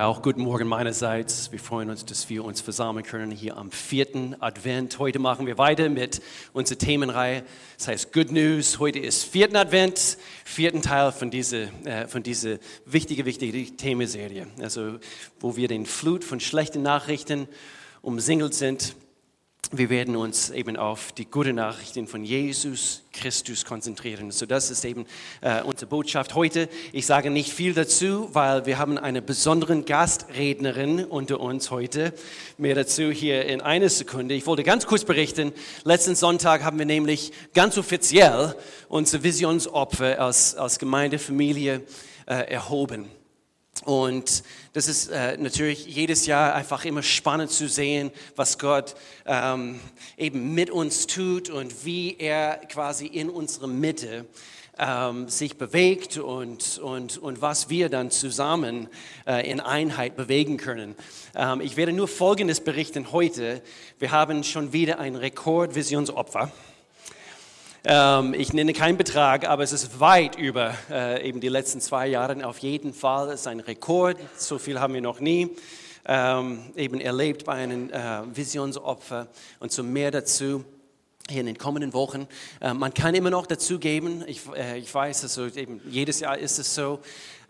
auch guten Morgen meinerseits. Wir freuen uns, dass wir uns versammeln können hier am vierten Advent. Heute machen wir weiter mit unserer Themenreihe. Das heißt Good News. Heute ist vierten Advent, vierten Teil von dieser, äh, von dieser wichtigen, wichtigen Themenserie. Also, wo wir den Flut von schlechten Nachrichten umsingelt sind wir werden uns eben auf die guten Nachrichten von Jesus Christus konzentrieren. So das ist eben äh, unsere Botschaft heute. Ich sage nicht viel dazu, weil wir haben eine besondere Gastrednerin unter uns heute. Mehr dazu hier in einer Sekunde. Ich wollte ganz kurz berichten. Letzten Sonntag haben wir nämlich ganz offiziell unsere Visionsopfer als, als Gemeindefamilie äh, erhoben. Und das ist äh, natürlich jedes Jahr einfach immer spannend zu sehen, was Gott ähm, eben mit uns tut und wie er quasi in unserer Mitte ähm, sich bewegt und, und, und was wir dann zusammen äh, in Einheit bewegen können. Ähm, ich werde nur Folgendes berichten heute. Wir haben schon wieder ein Rekordvisionsopfer. Ähm, ich nenne keinen Betrag, aber es ist weit über äh, eben die letzten zwei Jahre. Auf jeden Fall ist ein Rekord. So viel haben wir noch nie ähm, eben erlebt bei einem äh, Visionsopfer. Und so mehr dazu hier in den kommenden Wochen. Äh, man kann immer noch dazu geben. Ich, ich weiß, also eben jedes Jahr ist es so.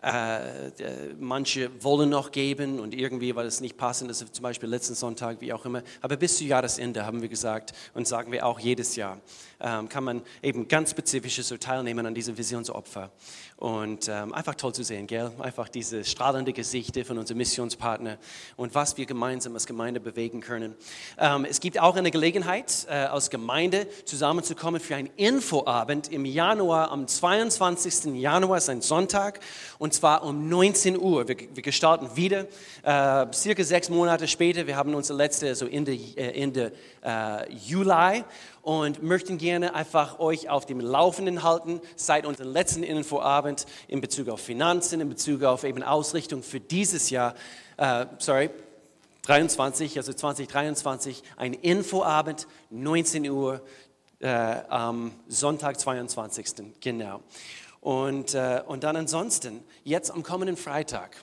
Äh, manche wollen noch geben und irgendwie war das nicht passend, ist zum Beispiel letzten Sonntag, wie auch immer. Aber bis zu Jahresende haben wir gesagt und sagen wir auch jedes Jahr, ähm, kann man eben ganz spezifisch so teilnehmen an diesem Visionsopfer. Und ähm, einfach toll zu sehen, gell? Einfach diese strahlende Gesichter von unserem Missionspartner und was wir gemeinsam als Gemeinde bewegen können. Ähm, es gibt auch eine Gelegenheit, äh, als Gemeinde zusammenzukommen für einen Infoabend im Januar, am 22. Januar, ist ein Sonntag, und zwar um 19 Uhr. Wir, wir starten wieder, äh, circa sechs Monate später. Wir haben unsere letzte, so Ende, äh, Ende äh, Juli und möchten gerne einfach euch auf dem Laufenden halten seit unserem letzten Infoabend in Bezug auf Finanzen, in Bezug auf eben Ausrichtung für dieses Jahr, äh, sorry, 23, also 2023, ein Infoabend, 19 Uhr äh, am Sonntag, 22. Genau. Und, äh, und dann ansonsten, jetzt am kommenden Freitag,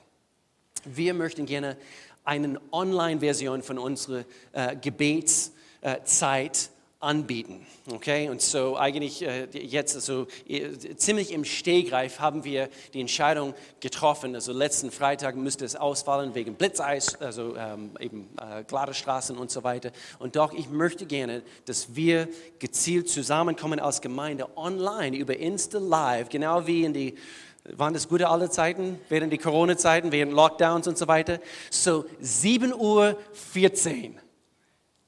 wir möchten gerne eine Online-Version von unserer äh, Gebetszeit anbieten. Okay, und so eigentlich äh, jetzt, also äh, ziemlich im Stehgreif haben wir die Entscheidung getroffen. Also letzten Freitag müsste es ausfallen wegen Blitzeis, also ähm, eben äh, Straßen und so weiter. Und doch, ich möchte gerne, dass wir gezielt zusammenkommen als Gemeinde online über Insta Live, genau wie in die waren das gute alte Zeiten, während die Corona-Zeiten, während Lockdowns und so weiter. So 7 Uhr 14.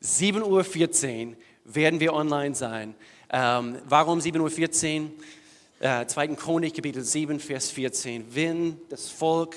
7 Uhr 14 werden wir online sein. Ähm, warum 7.14 Uhr? Äh, 2. Chronik, Kapitel 7, Vers 14. Wenn das Volk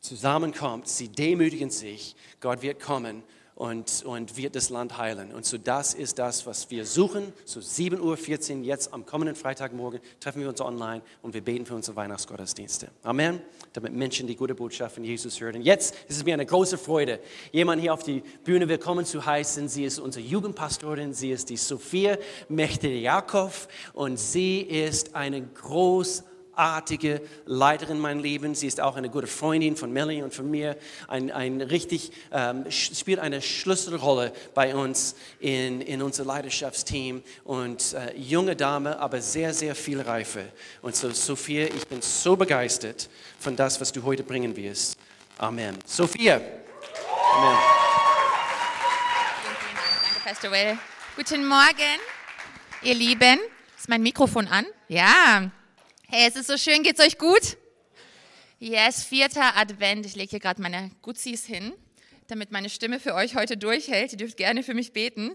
zusammenkommt, sie demütigen sich, Gott wird kommen und, und wird das Land heilen. Und so das ist das, was wir suchen. So 7.14 Uhr jetzt am kommenden Freitagmorgen treffen wir uns online und wir beten für unsere Weihnachtsgottesdienste. Amen. Damit Menschen die gute Botschaft von Jesus hören. Jetzt ist es mir eine große Freude, jemanden hier auf die Bühne willkommen zu heißen. Sie ist unsere Jugendpastorin. Sie ist die Sophia Mechte-Jakob und sie ist eine großartige großartige Leiterin mein Leben. Sie ist auch eine gute Freundin von Melanie und von mir. Ein, ein richtig, ähm, spielt eine Schlüsselrolle bei uns in, in unser Leidenschaftsteam. Und äh, junge Dame, aber sehr, sehr viel Reife. Und so, Sophia, ich bin so begeistert von das, was du heute bringen wirst. Amen. Sophia. Amen. Danke, Pastor Will. Guten Morgen, ihr Lieben. Ist mein Mikrofon an? Ja. Hey, es ist so schön, geht's euch gut? Yes, vierter Advent. Ich lege hier gerade meine Guzis hin, damit meine Stimme für euch heute durchhält. Ihr dürft gerne für mich beten.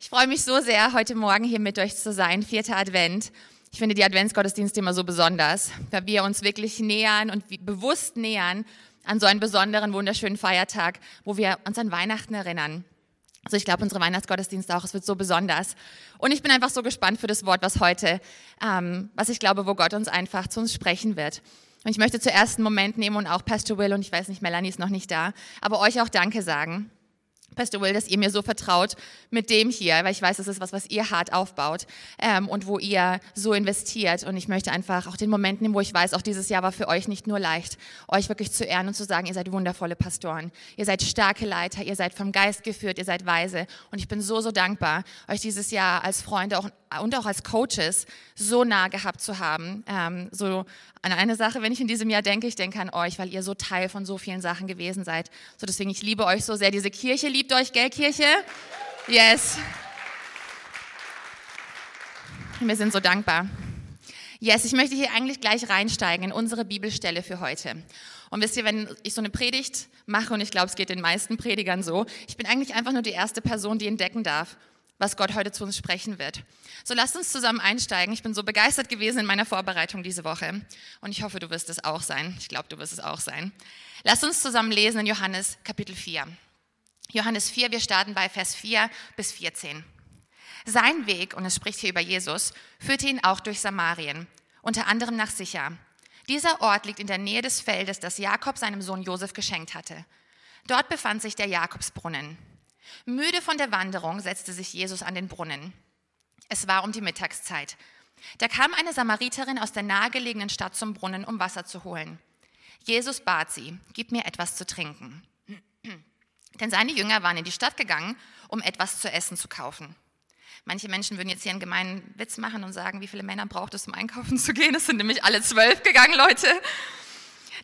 Ich freue mich so sehr, heute Morgen hier mit euch zu sein. Vierter Advent. Ich finde die Adventsgottesdienste immer so besonders, weil wir uns wirklich nähern und bewusst nähern an so einen besonderen, wunderschönen Feiertag, wo wir uns an Weihnachten erinnern. Also ich glaube, unsere Weihnachtsgottesdienste auch, es wird so besonders. Und ich bin einfach so gespannt für das Wort, was heute, ähm, was ich glaube, wo Gott uns einfach zu uns sprechen wird. Und ich möchte zuerst einen Moment nehmen und auch Pastor Will und ich weiß nicht, Melanie ist noch nicht da, aber euch auch Danke sagen. Pastor Will, dass ihr mir so vertraut mit dem hier, weil ich weiß, das ist was, was ihr hart aufbaut ähm, und wo ihr so investiert. Und ich möchte einfach auch den Moment nehmen, wo ich weiß, auch dieses Jahr war für euch nicht nur leicht, euch wirklich zu ehren und zu sagen, ihr seid wundervolle Pastoren, ihr seid starke Leiter, ihr seid vom Geist geführt, ihr seid weise. Und ich bin so, so dankbar, euch dieses Jahr als Freunde auch, und auch als Coaches so nah gehabt zu haben. Ähm, so an eine Sache, wenn ich in diesem Jahr denke, ich denke an euch, weil ihr so Teil von so vielen Sachen gewesen seid. So deswegen, ich liebe euch so sehr. Diese Kirche liebt euch, gell, Kirche? Yes. Wir sind so dankbar. Yes, ich möchte hier eigentlich gleich reinsteigen in unsere Bibelstelle für heute. Und wisst ihr, wenn ich so eine Predigt mache, und ich glaube, es geht den meisten Predigern so, ich bin eigentlich einfach nur die erste Person, die entdecken darf, was Gott heute zu uns sprechen wird. So lasst uns zusammen einsteigen. Ich bin so begeistert gewesen in meiner Vorbereitung diese Woche und ich hoffe, du wirst es auch sein. Ich glaube, du wirst es auch sein. Lasst uns zusammen lesen in Johannes Kapitel 4. Johannes 4, wir starten bei Vers 4 bis 14. Sein Weg, und es spricht hier über Jesus, führte ihn auch durch Samarien, unter anderem nach Sicher. Dieser Ort liegt in der Nähe des Feldes, das Jakob seinem Sohn Josef geschenkt hatte. Dort befand sich der Jakobsbrunnen. Müde von der Wanderung setzte sich Jesus an den Brunnen. Es war um die Mittagszeit. Da kam eine Samariterin aus der nahegelegenen Stadt zum Brunnen, um Wasser zu holen. Jesus bat sie, gib mir etwas zu trinken. Denn seine Jünger waren in die Stadt gegangen, um etwas zu essen zu kaufen. Manche Menschen würden jetzt hier einen gemeinen Witz machen und sagen, wie viele Männer braucht es, um einkaufen zu gehen? Es sind nämlich alle zwölf gegangen, Leute.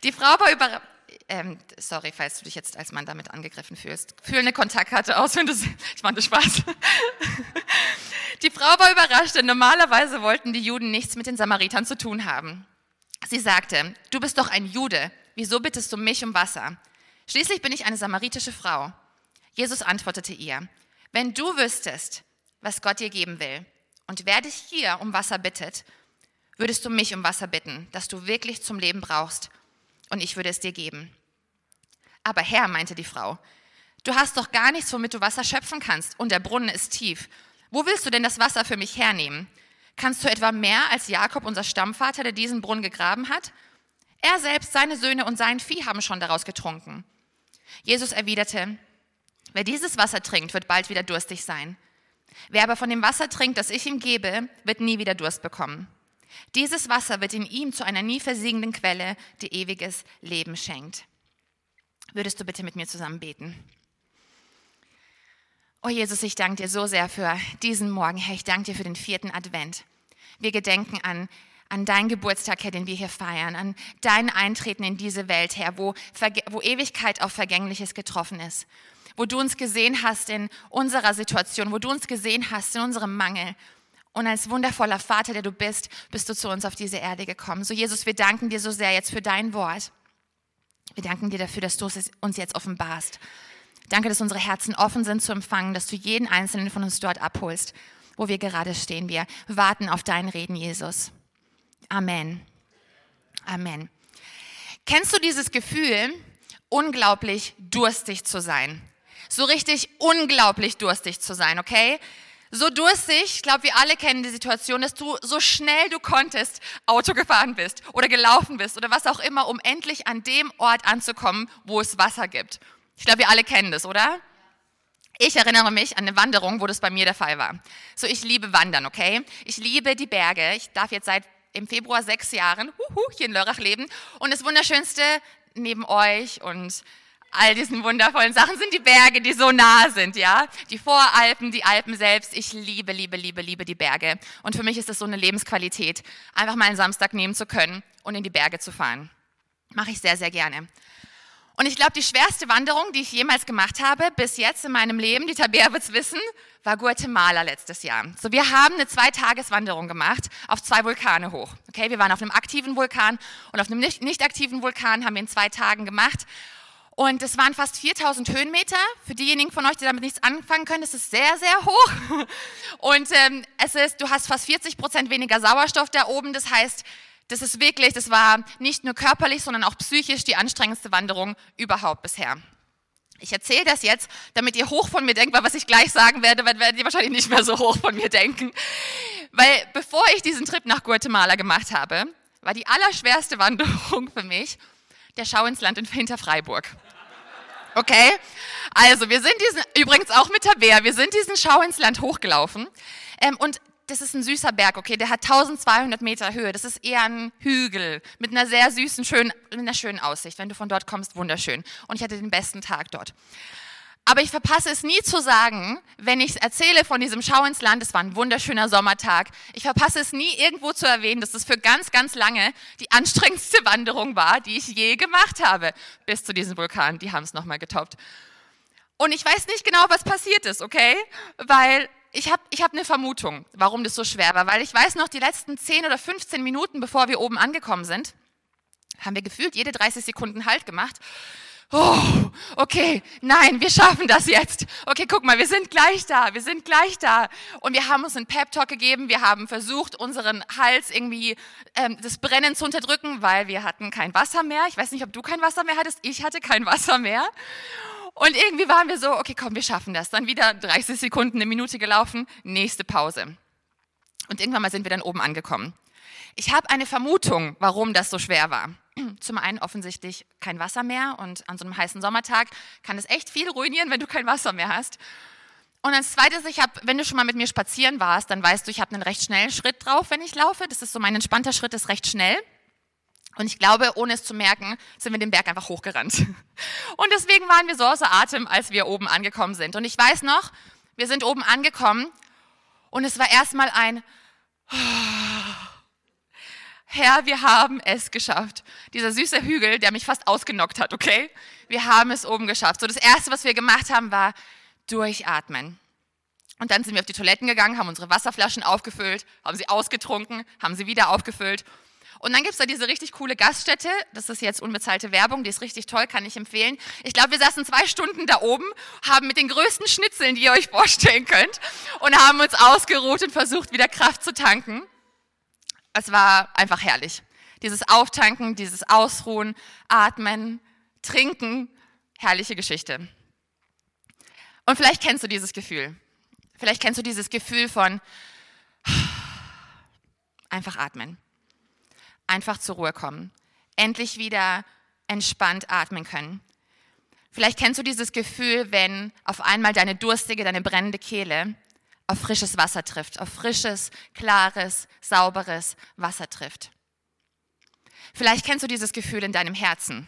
Die Frau war ähm, sorry, falls du dich jetzt als Mann damit angegriffen fühlst, fühl eine Kontaktkarte aus, wenn du, ich meine Spaß. Die Frau war überrascht, denn normalerweise wollten die Juden nichts mit den Samaritern zu tun haben. Sie sagte, du bist doch ein Jude, wieso bittest du mich um Wasser? Schließlich bin ich eine samaritische Frau. Jesus antwortete ihr, wenn du wüsstest, was Gott dir geben will und wer dich hier um Wasser bittet, würdest du mich um Wasser bitten, das du wirklich zum Leben brauchst und ich würde es dir geben. Aber Herr, meinte die Frau, du hast doch gar nichts, womit du Wasser schöpfen kannst, und der Brunnen ist tief. Wo willst du denn das Wasser für mich hernehmen? Kannst du etwa mehr als Jakob, unser Stammvater, der diesen Brunnen gegraben hat? Er selbst, seine Söhne und sein Vieh haben schon daraus getrunken. Jesus erwiderte, wer dieses Wasser trinkt, wird bald wieder durstig sein. Wer aber von dem Wasser trinkt, das ich ihm gebe, wird nie wieder Durst bekommen. Dieses Wasser wird in ihm zu einer nie versiegenden Quelle, die ewiges Leben schenkt. Würdest du bitte mit mir zusammen beten? Oh Jesus, ich danke dir so sehr für diesen Morgen, Herr. Ich danke dir für den vierten Advent. Wir gedenken an, an deinen Geburtstag, Herr, den wir hier feiern, an dein Eintreten in diese Welt, Herr, wo, wo Ewigkeit auf Vergängliches getroffen ist, wo du uns gesehen hast in unserer Situation, wo du uns gesehen hast in unserem Mangel und als wundervoller Vater, der du bist, bist du zu uns auf diese Erde gekommen. So Jesus, wir danken dir so sehr jetzt für dein Wort. Wir danken dir dafür, dass du es uns jetzt offenbarst. Danke, dass unsere Herzen offen sind zu empfangen, dass du jeden einzelnen von uns dort abholst, wo wir gerade stehen. Wir warten auf dein Reden, Jesus. Amen. Amen. Kennst du dieses Gefühl, unglaublich durstig zu sein? So richtig unglaublich durstig zu sein, okay? So durstig, ich glaube, wir alle kennen die Situation, dass du so schnell du konntest Auto gefahren bist oder gelaufen bist oder was auch immer, um endlich an dem Ort anzukommen, wo es Wasser gibt. Ich glaube, wir alle kennen das, oder? Ich erinnere mich an eine Wanderung, wo das bei mir der Fall war. So, ich liebe Wandern, okay? Ich liebe die Berge. Ich darf jetzt seit im Februar sechs Jahren huhu, hier in Lörrach leben. Und das Wunderschönste neben euch und all diesen wundervollen Sachen sind die Berge, die so nah sind, ja. Die Voralpen, die Alpen selbst. Ich liebe, liebe, liebe, liebe die Berge. Und für mich ist das so eine Lebensqualität, einfach mal einen Samstag nehmen zu können und in die Berge zu fahren. Mache ich sehr, sehr gerne. Und ich glaube, die schwerste Wanderung, die ich jemals gemacht habe, bis jetzt in meinem Leben, die Tabea wird es wissen, war Guatemala letztes Jahr. So, wir haben eine Zweitageswanderung gemacht auf zwei Vulkane hoch. Okay, wir waren auf einem aktiven Vulkan und auf einem nicht, nicht aktiven Vulkan haben wir in zwei Tagen gemacht. Und es waren fast 4000 Höhenmeter. Für diejenigen von euch, die damit nichts anfangen können, ist es sehr, sehr hoch. Und ähm, es ist, du hast fast 40 Prozent weniger Sauerstoff da oben. Das heißt, das ist wirklich, das war nicht nur körperlich, sondern auch psychisch die anstrengendste Wanderung überhaupt bisher. Ich erzähle das jetzt, damit ihr hoch von mir denkt, weil was ich gleich sagen werde, werdet ihr wahrscheinlich nicht mehr so hoch von mir denken. Weil bevor ich diesen Trip nach Guatemala gemacht habe, war die allerschwerste Wanderung für mich der Schau ins Land in Hinterfreiburg. Okay? Also, wir sind diesen, übrigens auch mit Tabea, wir sind diesen Schau ins Land hochgelaufen. Ähm, und das ist ein süßer Berg, okay? Der hat 1200 Meter Höhe. Das ist eher ein Hügel mit einer sehr süßen, schönen, mit einer schönen Aussicht. Wenn du von dort kommst, wunderschön. Und ich hatte den besten Tag dort. Aber ich verpasse es nie zu sagen, wenn ich erzähle von diesem Schau ins Land, es war ein wunderschöner Sommertag. Ich verpasse es nie irgendwo zu erwähnen, dass es für ganz, ganz lange die anstrengendste Wanderung war, die ich je gemacht habe, bis zu diesem Vulkan. Die haben es nochmal getoppt. Und ich weiß nicht genau, was passiert ist, okay? Weil ich habe ich hab eine Vermutung, warum das so schwer war. Weil ich weiß noch, die letzten 10 oder 15 Minuten, bevor wir oben angekommen sind, haben wir gefühlt jede 30 Sekunden Halt gemacht oh, okay, nein, wir schaffen das jetzt. Okay, guck mal, wir sind gleich da, wir sind gleich da. Und wir haben uns einen Pep-Talk gegeben, wir haben versucht, unseren Hals irgendwie ähm, das Brennen zu unterdrücken, weil wir hatten kein Wasser mehr. Ich weiß nicht, ob du kein Wasser mehr hattest, ich hatte kein Wasser mehr. Und irgendwie waren wir so, okay, komm, wir schaffen das. Dann wieder 30 Sekunden, eine Minute gelaufen, nächste Pause. Und irgendwann mal sind wir dann oben angekommen. Ich habe eine Vermutung, warum das so schwer war. Zum einen offensichtlich kein Wasser mehr und an so einem heißen Sommertag kann es echt viel ruinieren, wenn du kein Wasser mehr hast. Und als zweites, ich habe, wenn du schon mal mit mir spazieren warst, dann weißt du, ich habe einen recht schnellen Schritt drauf, wenn ich laufe. Das ist so mein entspannter Schritt, ist recht schnell. Und ich glaube, ohne es zu merken, sind wir den Berg einfach hochgerannt. Und deswegen waren wir so außer Atem, als wir oben angekommen sind. Und ich weiß noch, wir sind oben angekommen und es war erstmal ein Herr, wir haben es geschafft. Dieser süße Hügel, der mich fast ausgenockt hat, okay? Wir haben es oben geschafft. So, das erste, was wir gemacht haben, war durchatmen. Und dann sind wir auf die Toiletten gegangen, haben unsere Wasserflaschen aufgefüllt, haben sie ausgetrunken, haben sie wieder aufgefüllt. Und dann gibt es da diese richtig coole Gaststätte. Das ist jetzt unbezahlte Werbung, die ist richtig toll, kann ich empfehlen. Ich glaube, wir saßen zwei Stunden da oben, haben mit den größten Schnitzeln, die ihr euch vorstellen könnt, und haben uns ausgeruht und versucht, wieder Kraft zu tanken es war einfach herrlich. Dieses Auftanken, dieses Ausruhen, Atmen, Trinken, herrliche Geschichte. Und vielleicht kennst du dieses Gefühl. Vielleicht kennst du dieses Gefühl von einfach atmen, einfach zur Ruhe kommen, endlich wieder entspannt atmen können. Vielleicht kennst du dieses Gefühl, wenn auf einmal deine durstige, deine brennende Kehle auf frisches Wasser trifft, auf frisches, klares, sauberes Wasser trifft. Vielleicht kennst du dieses Gefühl in deinem Herzen.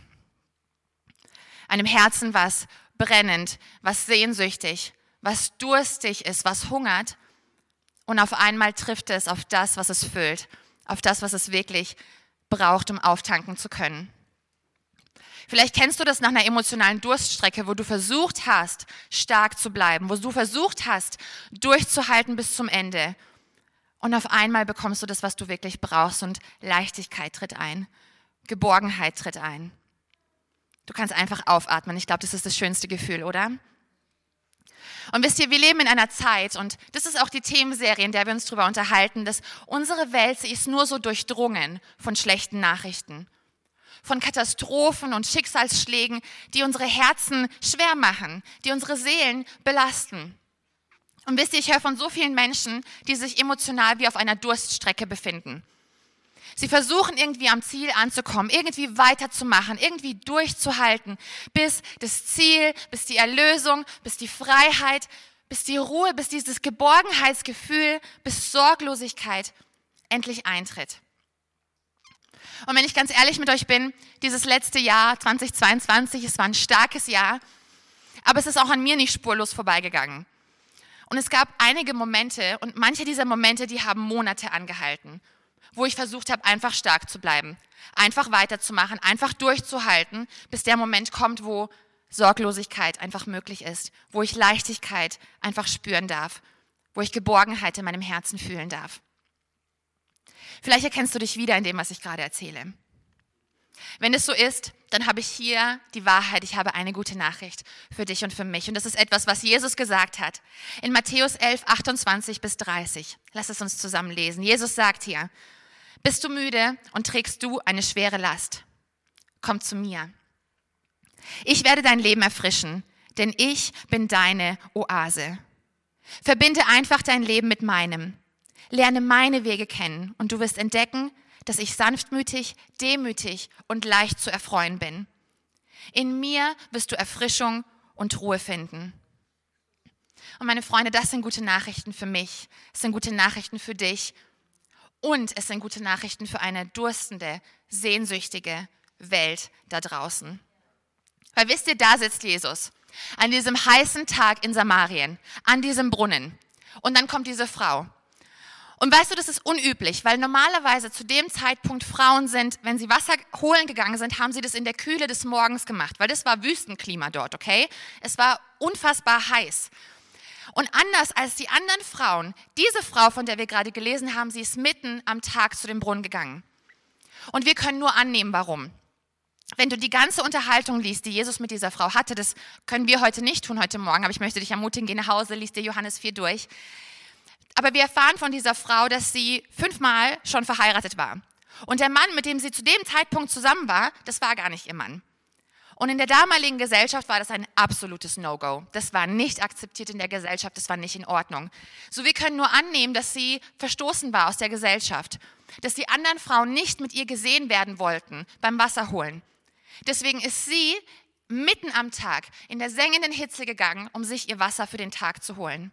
Einem Herzen, was brennend, was sehnsüchtig, was durstig ist, was hungert. Und auf einmal trifft es auf das, was es füllt, auf das, was es wirklich braucht, um auftanken zu können. Vielleicht kennst du das nach einer emotionalen Durststrecke, wo du versucht hast, stark zu bleiben, wo du versucht hast, durchzuhalten bis zum Ende. Und auf einmal bekommst du das, was du wirklich brauchst und Leichtigkeit tritt ein, Geborgenheit tritt ein. Du kannst einfach aufatmen. Ich glaube, das ist das schönste Gefühl, oder? Und wisst ihr, wir leben in einer Zeit, und das ist auch die Themenserie, in der wir uns darüber unterhalten, dass unsere Welt, sie ist nur so durchdrungen von schlechten Nachrichten von Katastrophen und Schicksalsschlägen, die unsere Herzen schwer machen, die unsere Seelen belasten. Und wisst ihr, ich höre von so vielen Menschen, die sich emotional wie auf einer Durststrecke befinden. Sie versuchen irgendwie am Ziel anzukommen, irgendwie weiterzumachen, irgendwie durchzuhalten, bis das Ziel, bis die Erlösung, bis die Freiheit, bis die Ruhe, bis dieses Geborgenheitsgefühl, bis Sorglosigkeit endlich eintritt. Und wenn ich ganz ehrlich mit euch bin, dieses letzte Jahr 2022, es war ein starkes Jahr, aber es ist auch an mir nicht spurlos vorbeigegangen. Und es gab einige Momente und manche dieser Momente, die haben Monate angehalten, wo ich versucht habe, einfach stark zu bleiben, einfach weiterzumachen, einfach durchzuhalten, bis der Moment kommt, wo Sorglosigkeit einfach möglich ist, wo ich Leichtigkeit einfach spüren darf, wo ich Geborgenheit in meinem Herzen fühlen darf. Vielleicht erkennst du dich wieder in dem, was ich gerade erzähle. Wenn es so ist, dann habe ich hier die Wahrheit. Ich habe eine gute Nachricht für dich und für mich. Und das ist etwas, was Jesus gesagt hat. In Matthäus 11, 28 bis 30. Lass es uns zusammen lesen. Jesus sagt hier, bist du müde und trägst du eine schwere Last? Komm zu mir. Ich werde dein Leben erfrischen, denn ich bin deine Oase. Verbinde einfach dein Leben mit meinem. Lerne meine Wege kennen und du wirst entdecken, dass ich sanftmütig, demütig und leicht zu erfreuen bin. In mir wirst du Erfrischung und Ruhe finden. Und meine Freunde, das sind gute Nachrichten für mich. Es sind gute Nachrichten für dich. Und es sind gute Nachrichten für eine durstende, sehnsüchtige Welt da draußen. Weil wisst ihr, da sitzt Jesus an diesem heißen Tag in Samarien, an diesem Brunnen. Und dann kommt diese Frau. Und weißt du, das ist unüblich, weil normalerweise zu dem Zeitpunkt Frauen sind, wenn sie Wasser holen gegangen sind, haben sie das in der Kühle des Morgens gemacht, weil das war Wüstenklima dort, okay? Es war unfassbar heiß. Und anders als die anderen Frauen, diese Frau, von der wir gerade gelesen haben, sie ist mitten am Tag zu dem Brunnen gegangen. Und wir können nur annehmen, warum. Wenn du die ganze Unterhaltung liest, die Jesus mit dieser Frau hatte, das können wir heute nicht tun, heute Morgen, aber ich möchte dich ermutigen, geh nach Hause, liest dir Johannes 4 durch. Aber wir erfahren von dieser Frau, dass sie fünfmal schon verheiratet war. Und der Mann, mit dem sie zu dem Zeitpunkt zusammen war, das war gar nicht ihr Mann. Und in der damaligen Gesellschaft war das ein absolutes No-Go. Das war nicht akzeptiert in der Gesellschaft, das war nicht in Ordnung. So wir können nur annehmen, dass sie verstoßen war aus der Gesellschaft, dass die anderen Frauen nicht mit ihr gesehen werden wollten beim Wasserholen. Deswegen ist sie mitten am Tag in der sengenden Hitze gegangen, um sich ihr Wasser für den Tag zu holen.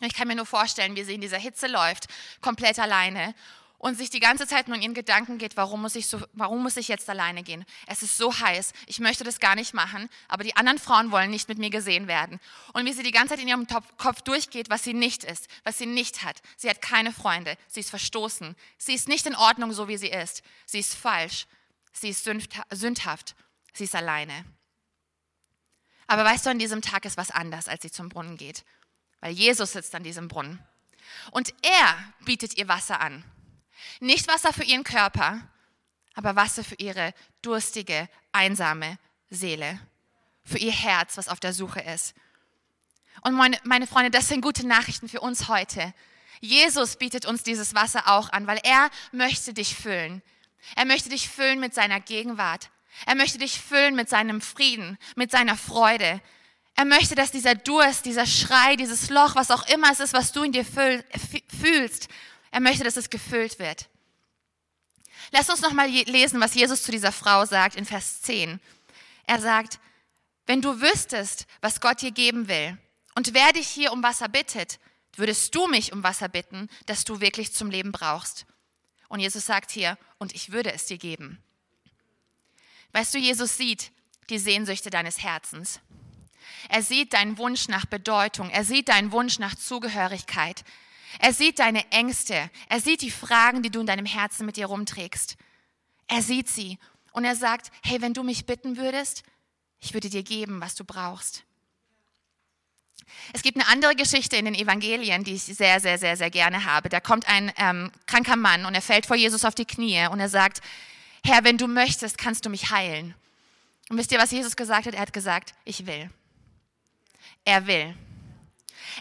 Ich kann mir nur vorstellen, wie sie in dieser Hitze läuft, komplett alleine und sich die ganze Zeit nur in ihren Gedanken geht, warum muss, ich so, warum muss ich jetzt alleine gehen? Es ist so heiß, ich möchte das gar nicht machen, aber die anderen Frauen wollen nicht mit mir gesehen werden. Und wie sie die ganze Zeit in ihrem Kopf durchgeht, was sie nicht ist, was sie nicht hat. Sie hat keine Freunde, sie ist verstoßen, sie ist nicht in Ordnung, so wie sie ist. Sie ist falsch, sie ist sündhaft, sie ist alleine. Aber weißt du, an diesem Tag ist was anders, als sie zum Brunnen geht weil Jesus sitzt an diesem Brunnen. Und er bietet ihr Wasser an. Nicht Wasser für ihren Körper, aber Wasser für ihre durstige, einsame Seele, für ihr Herz, was auf der Suche ist. Und meine, meine Freunde, das sind gute Nachrichten für uns heute. Jesus bietet uns dieses Wasser auch an, weil er möchte dich füllen. Er möchte dich füllen mit seiner Gegenwart. Er möchte dich füllen mit seinem Frieden, mit seiner Freude, er möchte, dass dieser Durst, dieser Schrei, dieses Loch, was auch immer es ist, was du in dir fühlst, er möchte, dass es gefüllt wird. Lass uns nochmal lesen, was Jesus zu dieser Frau sagt in Vers 10. Er sagt, wenn du wüsstest, was Gott dir geben will und wer dich hier um Wasser bittet, würdest du mich um Wasser bitten, das du wirklich zum Leben brauchst. Und Jesus sagt hier, und ich würde es dir geben. Weißt du, Jesus sieht die Sehnsüchte deines Herzens. Er sieht deinen Wunsch nach Bedeutung. Er sieht deinen Wunsch nach Zugehörigkeit. Er sieht deine Ängste. Er sieht die Fragen, die du in deinem Herzen mit dir rumträgst. Er sieht sie und er sagt, hey, wenn du mich bitten würdest, ich würde dir geben, was du brauchst. Es gibt eine andere Geschichte in den Evangelien, die ich sehr, sehr, sehr, sehr gerne habe. Da kommt ein ähm, kranker Mann und er fällt vor Jesus auf die Knie und er sagt, Herr, wenn du möchtest, kannst du mich heilen. Und wisst ihr, was Jesus gesagt hat? Er hat gesagt, ich will. Er will.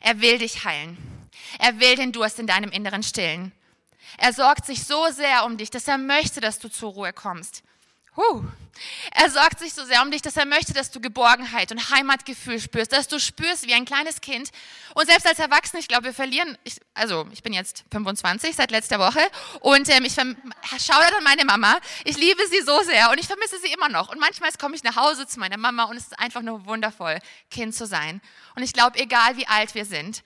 Er will dich heilen. Er will den Durst in deinem Inneren stillen. Er sorgt sich so sehr um dich, dass er möchte, dass du zur Ruhe kommst. Huh. Er sorgt sich so sehr um dich, dass er möchte, dass du Geborgenheit und Heimatgefühl spürst, dass du spürst wie ein kleines Kind. Und selbst als Erwachsene, ich glaube, wir verlieren, ich, also ich bin jetzt 25 seit letzter Woche und ähm, ich schaue an meine Mama. Ich liebe sie so sehr und ich vermisse sie immer noch. Und manchmal komme ich nach Hause zu meiner Mama und es ist einfach nur wundervoll, Kind zu sein. Und ich glaube, egal wie alt wir sind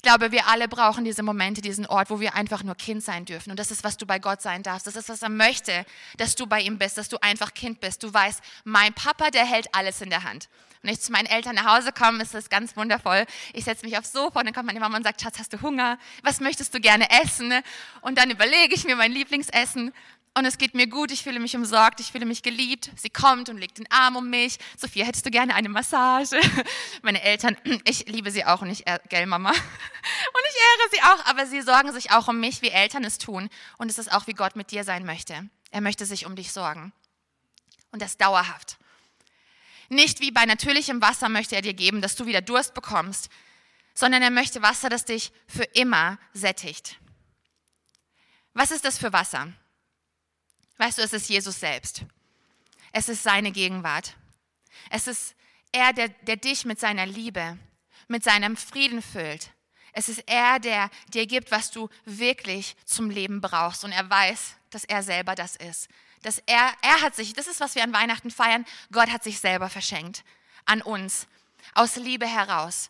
ich glaube, wir alle brauchen diese Momente, diesen Ort, wo wir einfach nur Kind sein dürfen. Und das ist, was du bei Gott sein darfst. Das ist, was er möchte, dass du bei ihm bist, dass du einfach Kind bist. Du weißt, mein Papa, der hält alles in der Hand. Wenn ich zu meinen Eltern nach Hause komme, ist das ganz wundervoll. Ich setze mich aufs Sofa und dann kommt meine Mama und sagt, Schatz, hast du Hunger? Was möchtest du gerne essen? Und dann überlege ich mir mein Lieblingsessen und es geht mir gut, ich fühle mich umsorgt, ich fühle mich geliebt. Sie kommt und legt den Arm um mich. Sophia, hättest du gerne eine Massage? Meine Eltern, ich liebe sie auch und ich, gell Mama? Und ich ehre sie auch, aber sie sorgen sich auch um mich, wie Eltern es tun. Und es ist auch, wie Gott mit dir sein möchte. Er möchte sich um dich sorgen. Und das dauerhaft. Nicht wie bei natürlichem Wasser möchte er dir geben, dass du wieder Durst bekommst, sondern er möchte Wasser, das dich für immer sättigt. Was ist das für Wasser? Weißt du, es ist Jesus selbst. Es ist seine Gegenwart. Es ist er, der, der dich mit seiner Liebe, mit seinem Frieden füllt. Es ist er, der dir gibt, was du wirklich zum Leben brauchst. Und er weiß, dass er selber das ist. dass er, er hat sich, das ist, was wir an Weihnachten feiern, Gott hat sich selber verschenkt an uns, aus Liebe heraus.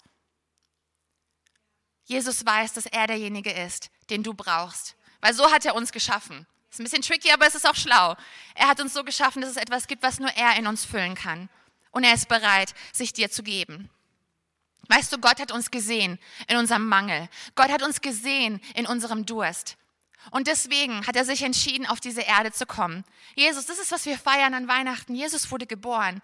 Jesus weiß, dass er derjenige ist, den du brauchst, weil so hat er uns geschaffen. Ist ein bisschen tricky, aber es ist auch schlau. Er hat uns so geschaffen, dass es etwas gibt, was nur er in uns füllen kann. Und er ist bereit, sich dir zu geben. Weißt du, Gott hat uns gesehen in unserem Mangel. Gott hat uns gesehen in unserem Durst. Und deswegen hat er sich entschieden, auf diese Erde zu kommen. Jesus, das ist, was wir feiern an Weihnachten. Jesus wurde geboren,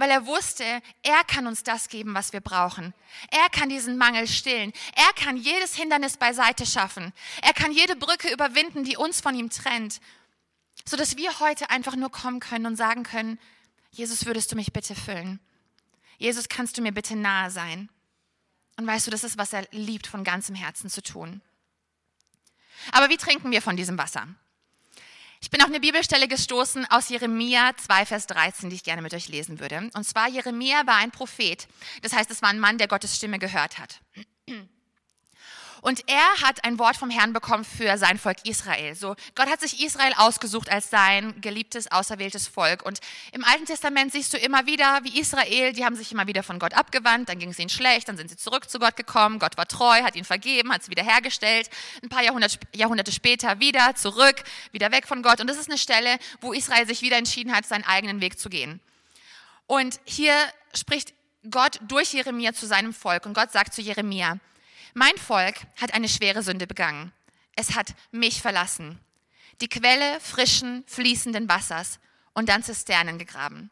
weil er wusste, er kann uns das geben, was wir brauchen. Er kann diesen Mangel stillen. Er kann jedes Hindernis beiseite schaffen. Er kann jede Brücke überwinden, die uns von ihm trennt, sodass wir heute einfach nur kommen können und sagen können, Jesus, würdest du mich bitte füllen? Jesus, kannst du mir bitte nahe sein? Und weißt du, das ist, was er liebt, von ganzem Herzen zu tun. Aber wie trinken wir von diesem Wasser? Ich bin auf eine Bibelstelle gestoßen aus Jeremia 2, Vers 13, die ich gerne mit euch lesen würde. Und zwar, Jeremia war ein Prophet. Das heißt, es war ein Mann, der Gottes Stimme gehört hat. Und er hat ein Wort vom Herrn bekommen für sein Volk Israel. So, Gott hat sich Israel ausgesucht als sein geliebtes, auserwähltes Volk. Und im Alten Testament siehst du immer wieder, wie Israel, die haben sich immer wieder von Gott abgewandt, dann ging es ihnen schlecht, dann sind sie zurück zu Gott gekommen, Gott war treu, hat ihn vergeben, hat es wiederhergestellt. Ein paar Jahrhunderte, Jahrhunderte später wieder zurück, wieder weg von Gott. Und das ist eine Stelle, wo Israel sich wieder entschieden hat, seinen eigenen Weg zu gehen. Und hier spricht Gott durch Jeremia zu seinem Volk. Und Gott sagt zu Jeremia, mein Volk hat eine schwere Sünde begangen. Es hat mich verlassen. Die Quelle frischen, fließenden Wassers und dann Zisternen gegraben.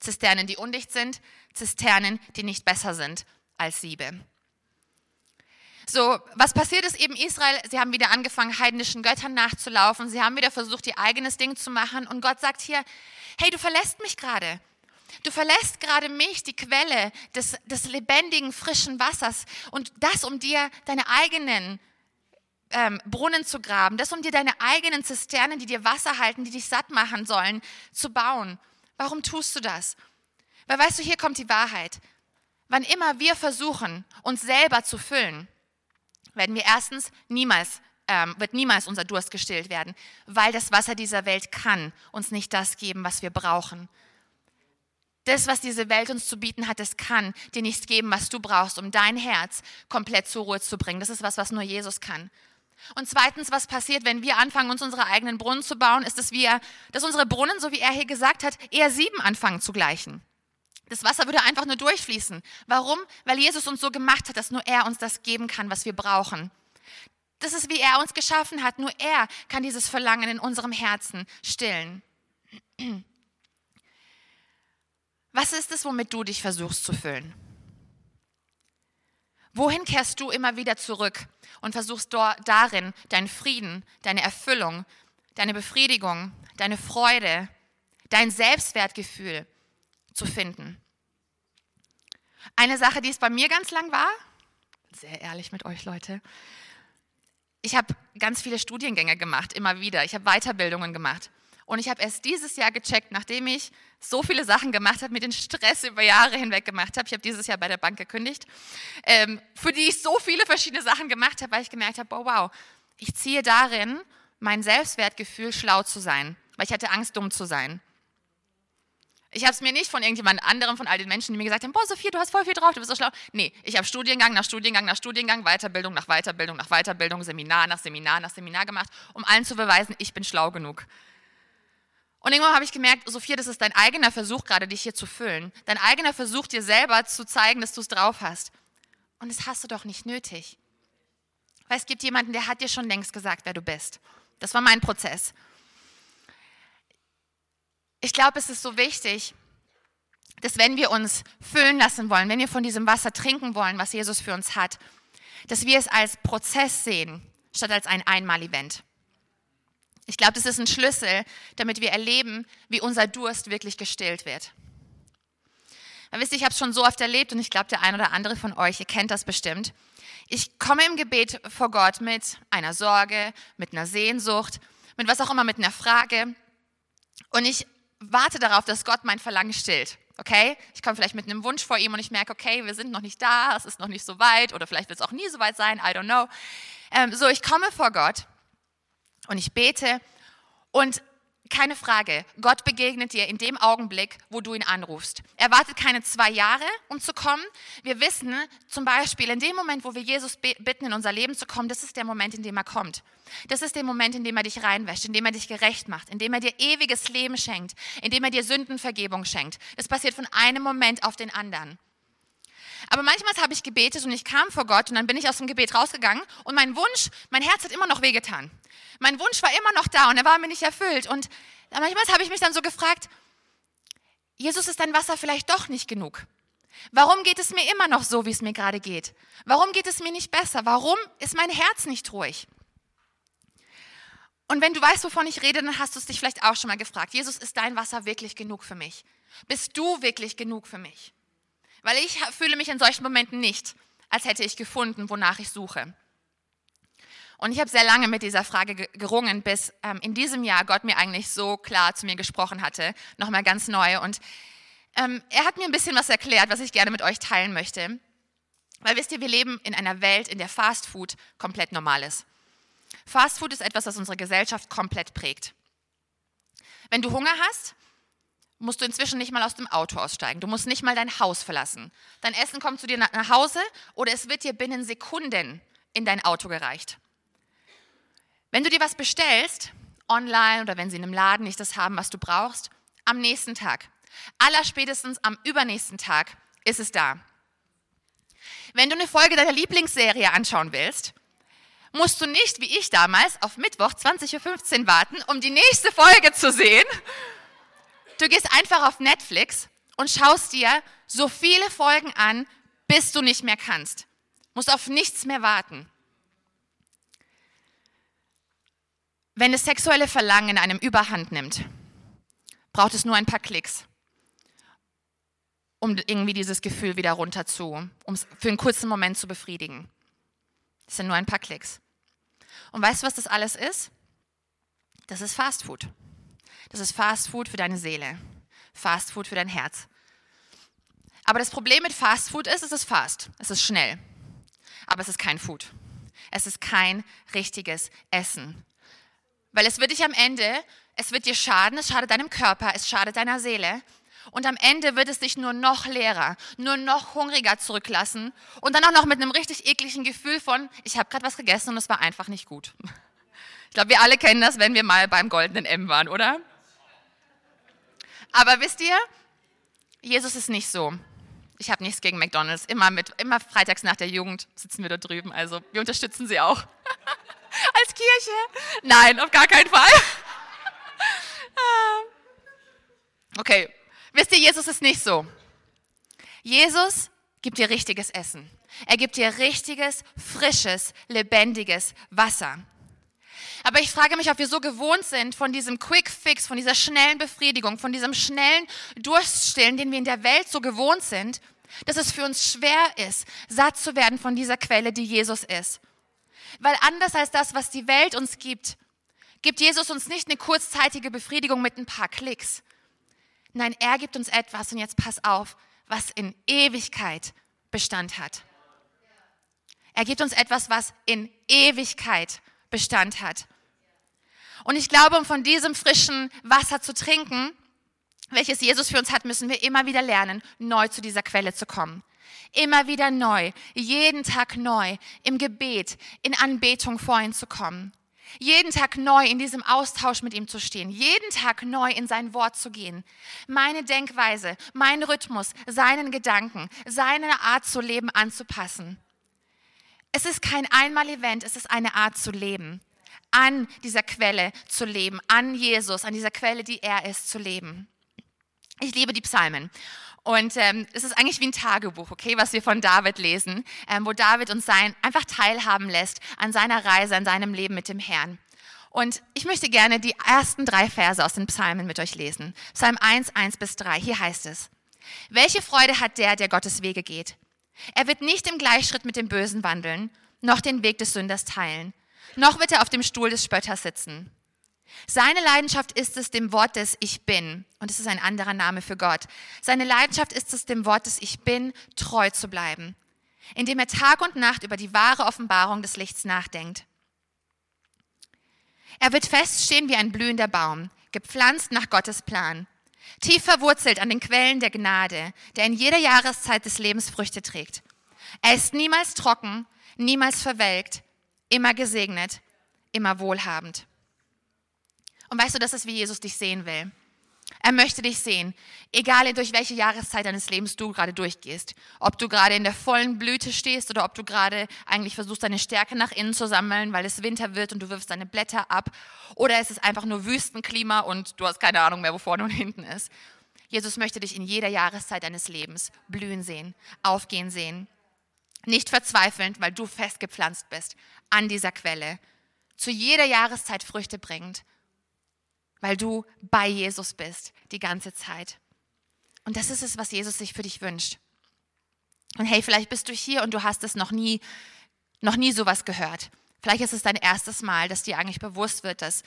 Zisternen, die undicht sind, Zisternen, die nicht besser sind als Siebe. So, was passiert ist eben Israel, sie haben wieder angefangen, heidnischen Göttern nachzulaufen, sie haben wieder versucht, ihr eigenes Ding zu machen und Gott sagt hier, hey, du verlässt mich gerade. Du verlässt gerade mich, die Quelle des, des lebendigen, frischen Wassers. Und das, um dir deine eigenen ähm, Brunnen zu graben, das, um dir deine eigenen Zisternen, die dir Wasser halten, die dich satt machen sollen, zu bauen. Warum tust du das? Weil weißt du, hier kommt die Wahrheit. Wann immer wir versuchen, uns selber zu füllen, werden wir erstens niemals ähm, wird niemals unser Durst gestillt werden, weil das Wasser dieser Welt kann uns nicht das geben, was wir brauchen. Das, was diese Welt uns zu bieten hat, das kann dir nichts geben, was du brauchst, um dein Herz komplett zur Ruhe zu bringen. Das ist was, was nur Jesus kann. Und zweitens, was passiert, wenn wir anfangen, uns unsere eigenen Brunnen zu bauen, ist, dass wir, dass unsere Brunnen, so wie er hier gesagt hat, eher sieben anfangen zu gleichen. Das Wasser würde einfach nur durchfließen. Warum? Weil Jesus uns so gemacht hat, dass nur er uns das geben kann, was wir brauchen. Das ist, wie er uns geschaffen hat. Nur er kann dieses Verlangen in unserem Herzen stillen. Was ist es, womit du dich versuchst zu füllen? Wohin kehrst du immer wieder zurück und versuchst darin deinen Frieden, deine Erfüllung, deine Befriedigung, deine Freude, dein Selbstwertgefühl zu finden? Eine Sache, die es bei mir ganz lang war, sehr ehrlich mit euch Leute, ich habe ganz viele Studiengänge gemacht, immer wieder. Ich habe Weiterbildungen gemacht. Und ich habe erst dieses Jahr gecheckt, nachdem ich so viele Sachen gemacht habe, mir den Stress über Jahre hinweg gemacht habe. Ich habe dieses Jahr bei der Bank gekündigt, ähm, für die ich so viele verschiedene Sachen gemacht habe, weil ich gemerkt habe, oh wow, ich ziehe darin mein Selbstwertgefühl, schlau zu sein, weil ich hatte Angst, dumm zu sein. Ich habe es mir nicht von irgendjemand anderem, von all den Menschen, die mir gesagt haben, boah, Sophia, du hast voll viel drauf, du bist so schlau. Nee, ich habe Studiengang nach Studiengang nach Studiengang, Weiterbildung nach Weiterbildung nach Weiterbildung, Seminar nach Seminar nach Seminar gemacht, um allen zu beweisen, ich bin schlau genug. Und irgendwann habe ich gemerkt, Sophia, das ist dein eigener Versuch gerade, dich hier zu füllen. Dein eigener Versuch, dir selber zu zeigen, dass du es drauf hast. Und das hast du doch nicht nötig. Weil es gibt jemanden, der hat dir schon längst gesagt, wer du bist. Das war mein Prozess. Ich glaube, es ist so wichtig, dass wenn wir uns füllen lassen wollen, wenn wir von diesem Wasser trinken wollen, was Jesus für uns hat, dass wir es als Prozess sehen, statt als ein Einmal-Event. Ich glaube, das ist ein Schlüssel, damit wir erleben, wie unser Durst wirklich gestillt wird. Weil wisst ihr, ich habe es schon so oft erlebt und ich glaube, der ein oder andere von euch, ihr kennt das bestimmt. Ich komme im Gebet vor Gott mit einer Sorge, mit einer Sehnsucht, mit was auch immer, mit einer Frage. Und ich warte darauf, dass Gott mein Verlangen stillt. Okay? Ich komme vielleicht mit einem Wunsch vor ihm und ich merke, okay, wir sind noch nicht da, es ist noch nicht so weit oder vielleicht wird es auch nie so weit sein, I don't know. Ähm, so, ich komme vor Gtt und ich bete und keine Frage, Gott begegnet dir in dem Augenblick, wo du ihn anrufst. Er wartet keine zwei Jahre, um zu kommen. Wir wissen zum Beispiel, in dem Moment, wo wir Jesus bitten, in unser Leben zu kommen, das ist der Moment, in dem er kommt. Das ist der Moment, in dem er dich reinwäscht, in dem er dich gerecht macht, in dem er dir ewiges Leben schenkt, in dem er dir Sündenvergebung schenkt. Das passiert von einem Moment auf den anderen. Aber manchmal habe ich gebetet und ich kam vor Gott und dann bin ich aus dem Gebet rausgegangen und mein Wunsch, mein Herz hat immer noch wehgetan. Mein Wunsch war immer noch da und er war mir nicht erfüllt. Und manchmal habe ich mich dann so gefragt, Jesus ist dein Wasser vielleicht doch nicht genug. Warum geht es mir immer noch so, wie es mir gerade geht? Warum geht es mir nicht besser? Warum ist mein Herz nicht ruhig? Und wenn du weißt, wovon ich rede, dann hast du es dich vielleicht auch schon mal gefragt. Jesus, ist dein Wasser wirklich genug für mich? Bist du wirklich genug für mich? Weil ich fühle mich in solchen Momenten nicht, als hätte ich gefunden, wonach ich suche. Und ich habe sehr lange mit dieser Frage gerungen, bis ähm, in diesem Jahr Gott mir eigentlich so klar zu mir gesprochen hatte, nochmal ganz neu. Und ähm, er hat mir ein bisschen was erklärt, was ich gerne mit euch teilen möchte. Weil wisst ihr, wir leben in einer Welt, in der Fast Food komplett normal ist. Fast Food ist etwas, das unsere Gesellschaft komplett prägt. Wenn du Hunger hast, musst du inzwischen nicht mal aus dem Auto aussteigen. Du musst nicht mal dein Haus verlassen. Dein Essen kommt zu dir nach Hause oder es wird dir binnen Sekunden in dein Auto gereicht. Wenn du dir was bestellst, online oder wenn sie in einem Laden nicht das haben, was du brauchst, am nächsten Tag, allerspätestens am übernächsten Tag ist es da. Wenn du eine Folge deiner Lieblingsserie anschauen willst, musst du nicht, wie ich damals, auf Mittwoch 20.15 Uhr warten, um die nächste Folge zu sehen. Du gehst einfach auf Netflix und schaust dir so viele Folgen an, bis du nicht mehr kannst. Musst auf nichts mehr warten. Wenn das sexuelle Verlangen in einem Überhand nimmt, braucht es nur ein paar Klicks, um irgendwie dieses Gefühl wieder runter zu, um es für einen kurzen Moment zu befriedigen. Das sind nur ein paar Klicks. Und weißt du, was das alles ist? Das ist Fast Food. Das ist Fast Food für deine Seele. Fast Food für dein Herz. Aber das Problem mit Fast Food ist, es ist fast. Es ist schnell. Aber es ist kein Food. Es ist kein richtiges Essen. Weil es wird dich am Ende, es wird dir schaden, es schadet deinem Körper, es schadet deiner Seele. Und am Ende wird es dich nur noch leerer, nur noch hungriger zurücklassen. Und dann auch noch mit einem richtig ekligen Gefühl von, ich habe gerade was gegessen und es war einfach nicht gut. Ich glaube, wir alle kennen das, wenn wir mal beim goldenen M waren, oder? Aber wisst ihr, Jesus ist nicht so. Ich habe nichts gegen McDonald's. Immer, mit, immer freitags nach der Jugend sitzen wir da drüben. Also wir unterstützen sie auch. Als Kirche? Nein, auf gar keinen Fall. okay, wisst ihr, Jesus ist nicht so. Jesus gibt dir richtiges Essen. Er gibt dir richtiges, frisches, lebendiges Wasser. Aber ich frage mich, ob wir so gewohnt sind von diesem Quick Fix, von dieser schnellen Befriedigung, von diesem schnellen Durststillen, den wir in der Welt so gewohnt sind, dass es für uns schwer ist, satt zu werden von dieser Quelle, die Jesus ist. Weil anders als das, was die Welt uns gibt, gibt Jesus uns nicht eine kurzzeitige Befriedigung mit ein paar Klicks. Nein, er gibt uns etwas, und jetzt pass auf, was in Ewigkeit Bestand hat. Er gibt uns etwas, was in Ewigkeit Bestand hat. Und ich glaube, um von diesem frischen Wasser zu trinken, welches Jesus für uns hat, müssen wir immer wieder lernen, neu zu dieser Quelle zu kommen. Immer wieder neu, jeden Tag neu, im Gebet, in Anbetung vor ihn zu kommen. Jeden Tag neu in diesem Austausch mit ihm zu stehen. Jeden Tag neu in sein Wort zu gehen. Meine Denkweise, mein Rhythmus, seinen Gedanken, seine Art zu leben anzupassen. Es ist kein Einmal-Event, es ist eine Art zu leben. An dieser Quelle zu leben, an Jesus, an dieser Quelle, die er ist, zu leben. Ich liebe die Psalmen. Und ähm, es ist eigentlich wie ein Tagebuch, okay, was wir von David lesen, ähm, wo David uns sein, einfach teilhaben lässt an seiner Reise, an seinem Leben mit dem Herrn. Und ich möchte gerne die ersten drei Verse aus den Psalmen mit euch lesen. Psalm 1, 1 bis 3. Hier heißt es, welche Freude hat der, der Gottes Wege geht? Er wird nicht im Gleichschritt mit dem Bösen wandeln, noch den Weg des Sünders teilen, noch wird er auf dem Stuhl des Spötters sitzen. Seine Leidenschaft ist es, dem Wort des Ich Bin, und es ist ein anderer Name für Gott, seine Leidenschaft ist es, dem Wort des Ich Bin treu zu bleiben, indem er Tag und Nacht über die wahre Offenbarung des Lichts nachdenkt. Er wird feststehen wie ein blühender Baum, gepflanzt nach Gottes Plan, tief verwurzelt an den Quellen der Gnade, der in jeder Jahreszeit des Lebens Früchte trägt. Er ist niemals trocken, niemals verwelkt, immer gesegnet, immer wohlhabend. Und weißt du, das ist, wie Jesus dich sehen will. Er möchte dich sehen, egal durch welche Jahreszeit deines Lebens du gerade durchgehst. Ob du gerade in der vollen Blüte stehst oder ob du gerade eigentlich versuchst, deine Stärke nach innen zu sammeln, weil es Winter wird und du wirfst deine Blätter ab. Oder es ist einfach nur Wüstenklima und du hast keine Ahnung mehr, wo vorne und hinten ist. Jesus möchte dich in jeder Jahreszeit deines Lebens blühen sehen, aufgehen sehen. Nicht verzweifelnd, weil du festgepflanzt bist an dieser Quelle. Zu jeder Jahreszeit Früchte bringend weil du bei Jesus bist die ganze Zeit. Und das ist es, was Jesus sich für dich wünscht. Und hey, vielleicht bist du hier und du hast es noch nie, noch nie sowas gehört. Vielleicht ist es dein erstes Mal, dass dir eigentlich bewusst wird, dass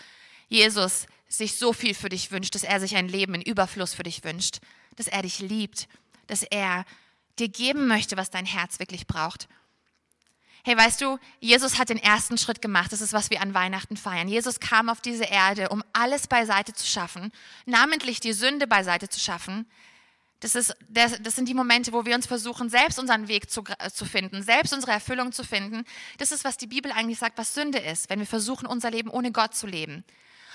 Jesus sich so viel für dich wünscht, dass er sich ein Leben in Überfluss für dich wünscht, dass er dich liebt, dass er dir geben möchte, was dein Herz wirklich braucht. Hey, weißt du, Jesus hat den ersten Schritt gemacht. Das ist, was wir an Weihnachten feiern. Jesus kam auf diese Erde, um alles beiseite zu schaffen, namentlich die Sünde beiseite zu schaffen. Das, ist, das, sind die Momente, wo wir uns versuchen, selbst unseren Weg zu, zu finden, selbst unsere Erfüllung zu finden. Das ist, was die Bibel eigentlich sagt, was Sünde ist, wenn wir versuchen, unser Leben ohne Gott zu leben.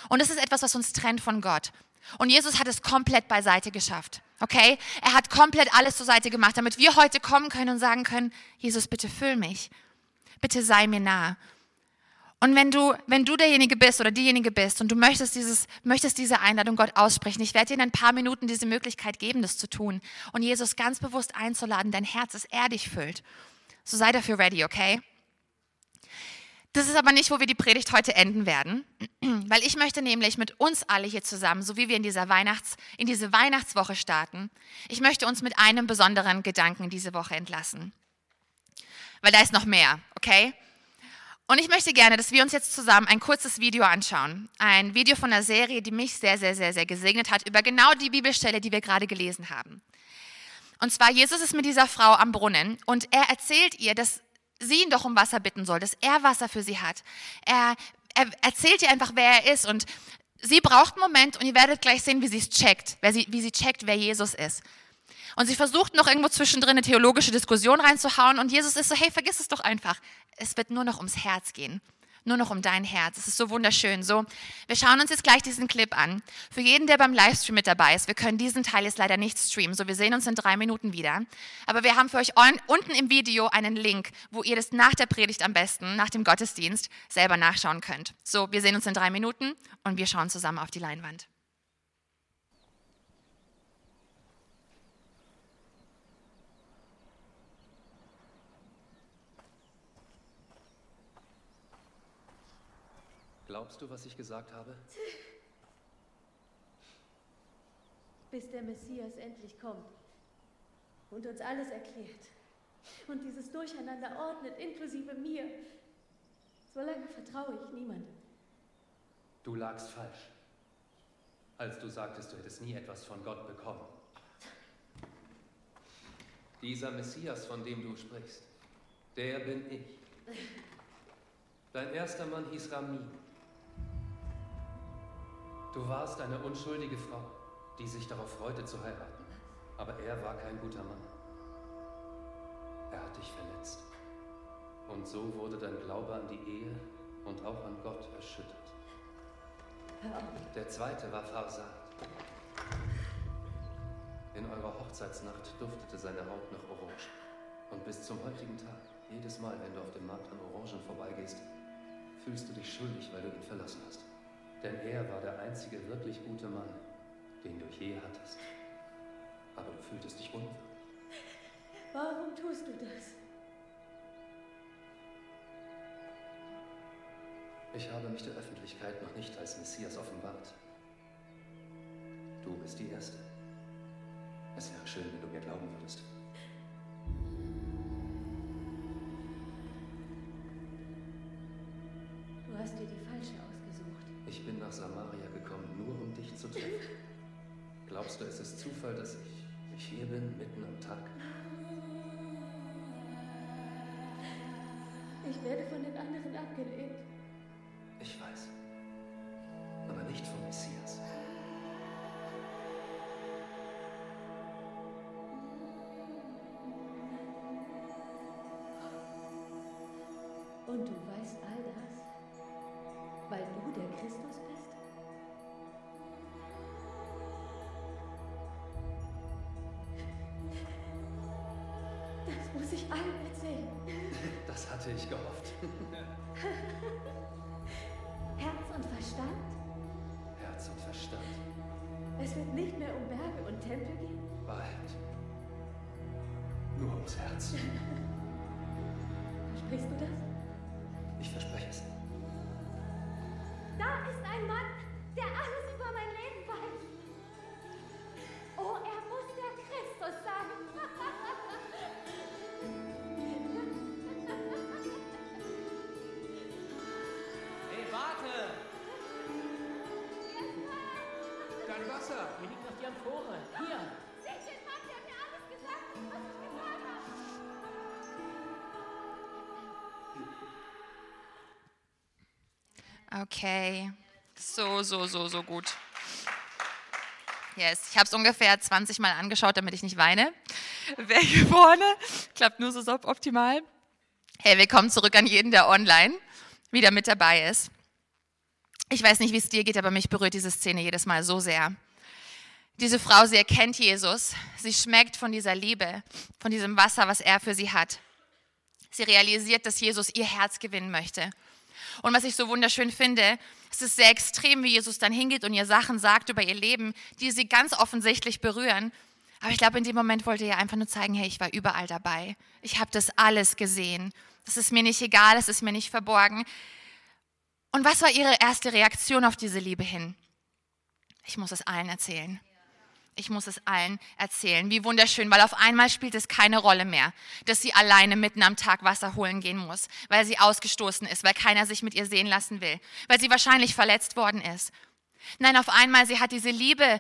Und das ist etwas, was uns trennt von Gott. Und Jesus hat es komplett beiseite geschafft. Okay? Er hat komplett alles zur Seite gemacht, damit wir heute kommen können und sagen können, Jesus, bitte füll mich bitte sei mir nah. Und wenn du, wenn du derjenige bist oder diejenige bist und du möchtest, dieses, möchtest diese Einladung Gott aussprechen, ich werde dir in ein paar Minuten diese Möglichkeit geben, das zu tun und Jesus ganz bewusst einzuladen, dein Herz, dass er dich füllt. So sei dafür ready, okay? Das ist aber nicht, wo wir die Predigt heute enden werden, weil ich möchte nämlich mit uns alle hier zusammen, so wie wir in, dieser Weihnachts, in diese Weihnachtswoche starten, ich möchte uns mit einem besonderen Gedanken diese Woche entlassen weil da ist noch mehr, okay? Und ich möchte gerne, dass wir uns jetzt zusammen ein kurzes Video anschauen. Ein Video von einer Serie, die mich sehr, sehr, sehr, sehr gesegnet hat, über genau die Bibelstelle, die wir gerade gelesen haben. Und zwar, Jesus ist mit dieser Frau am Brunnen und er erzählt ihr, dass sie ihn doch um Wasser bitten soll, dass er Wasser für sie hat. Er, er erzählt ihr einfach, wer er ist und sie braucht einen Moment und ihr werdet gleich sehen, wie sie es checkt, wie sie checkt, wer Jesus ist. Und sie versucht noch irgendwo zwischendrin eine theologische Diskussion reinzuhauen und Jesus ist so, hey, vergiss es doch einfach. Es wird nur noch ums Herz gehen. Nur noch um dein Herz. Es ist so wunderschön. So, wir schauen uns jetzt gleich diesen Clip an. Für jeden, der beim Livestream mit dabei ist, wir können diesen Teil jetzt leider nicht streamen, so wir sehen uns in drei Minuten wieder. Aber wir haben für euch unten im Video einen Link, wo ihr das nach der Predigt am besten, nach dem Gottesdienst, selber nachschauen könnt. So, wir sehen uns in drei Minuten und wir schauen zusammen auf die Leinwand. Glaubst du, was ich gesagt habe? Bis der Messias endlich kommt und uns alles erklärt und dieses Durcheinander ordnet, inklusive mir. Solange vertraue ich niemandem. Du lagst falsch, als du sagtest, du hättest nie etwas von Gott bekommen. Dieser Messias, von dem du sprichst, der bin ich. Dein erster Mann hieß Ramin. Du warst eine unschuldige Frau, die sich darauf freute zu heiraten. Aber er war kein guter Mann. Er hat dich verletzt. Und so wurde dein Glaube an die Ehe und auch an Gott erschüttert. Der zweite war Farsad. In eurer Hochzeitsnacht duftete seine Haut nach Orange. Und bis zum heutigen Tag, jedes Mal, wenn du auf dem Markt an Orangen vorbeigehst, fühlst du dich schuldig, weil du ihn verlassen hast. Denn er war der einzige wirklich gute Mann, den du je hattest. Aber du fühltest dich unwohl. Warum tust du das? Ich habe mich der Öffentlichkeit noch nicht als Messias offenbart. Du bist die Erste. Es wäre schön, wenn du mir glauben würdest. Du hast dir die falsche aus. Ich bin nach Samaria gekommen, nur um dich zu treffen. Glaubst du, es ist Zufall, dass ich, ich hier bin, mitten am Tag? Ich werde von den anderen abgelehnt. Ich weiß. Aber nicht vom Messias. Christus bist? Das muss ich allen erzählen. Das hatte ich gehofft. Herz und Verstand? Herz und Verstand. Es wird nicht mehr um Berge und Tempel gehen? Wahrheit. Nur ums Herz. Versprichst du das? Ich verspreche ein Mann, der alles über mein Leben weiß. Oh, er muss der Christus sein. Hey, warte! Dein Wasser! Hier liegt noch die Amphore. Hier! Seht den Mann, der mir alles gesagt hat, was ich getan habe. Okay, so, so, so, so gut. Yes, ich habe es ungefähr 20 Mal angeschaut, damit ich nicht weine. Wer hier vorne? Klappt nur so suboptimal. Hey, willkommen zurück an jeden, der online wieder mit dabei ist. Ich weiß nicht, wie es dir geht, aber mich berührt diese Szene jedes Mal so sehr. Diese Frau, sie erkennt Jesus, sie schmeckt von dieser Liebe, von diesem Wasser, was er für sie hat. Sie realisiert, dass Jesus ihr Herz gewinnen möchte. Und was ich so wunderschön finde, es ist sehr extrem, wie Jesus dann hingeht und ihr Sachen sagt über ihr Leben, die sie ganz offensichtlich berühren. Aber ich glaube, in dem Moment wollte er einfach nur zeigen, hey, ich war überall dabei. Ich habe das alles gesehen. Das ist mir nicht egal, es ist mir nicht verborgen. Und was war ihre erste Reaktion auf diese Liebe hin? Ich muss es allen erzählen. Ich muss es allen erzählen. Wie wunderschön, weil auf einmal spielt es keine Rolle mehr, dass sie alleine mitten am Tag Wasser holen gehen muss, weil sie ausgestoßen ist, weil keiner sich mit ihr sehen lassen will, weil sie wahrscheinlich verletzt worden ist. Nein, auf einmal, sie hat diese Liebe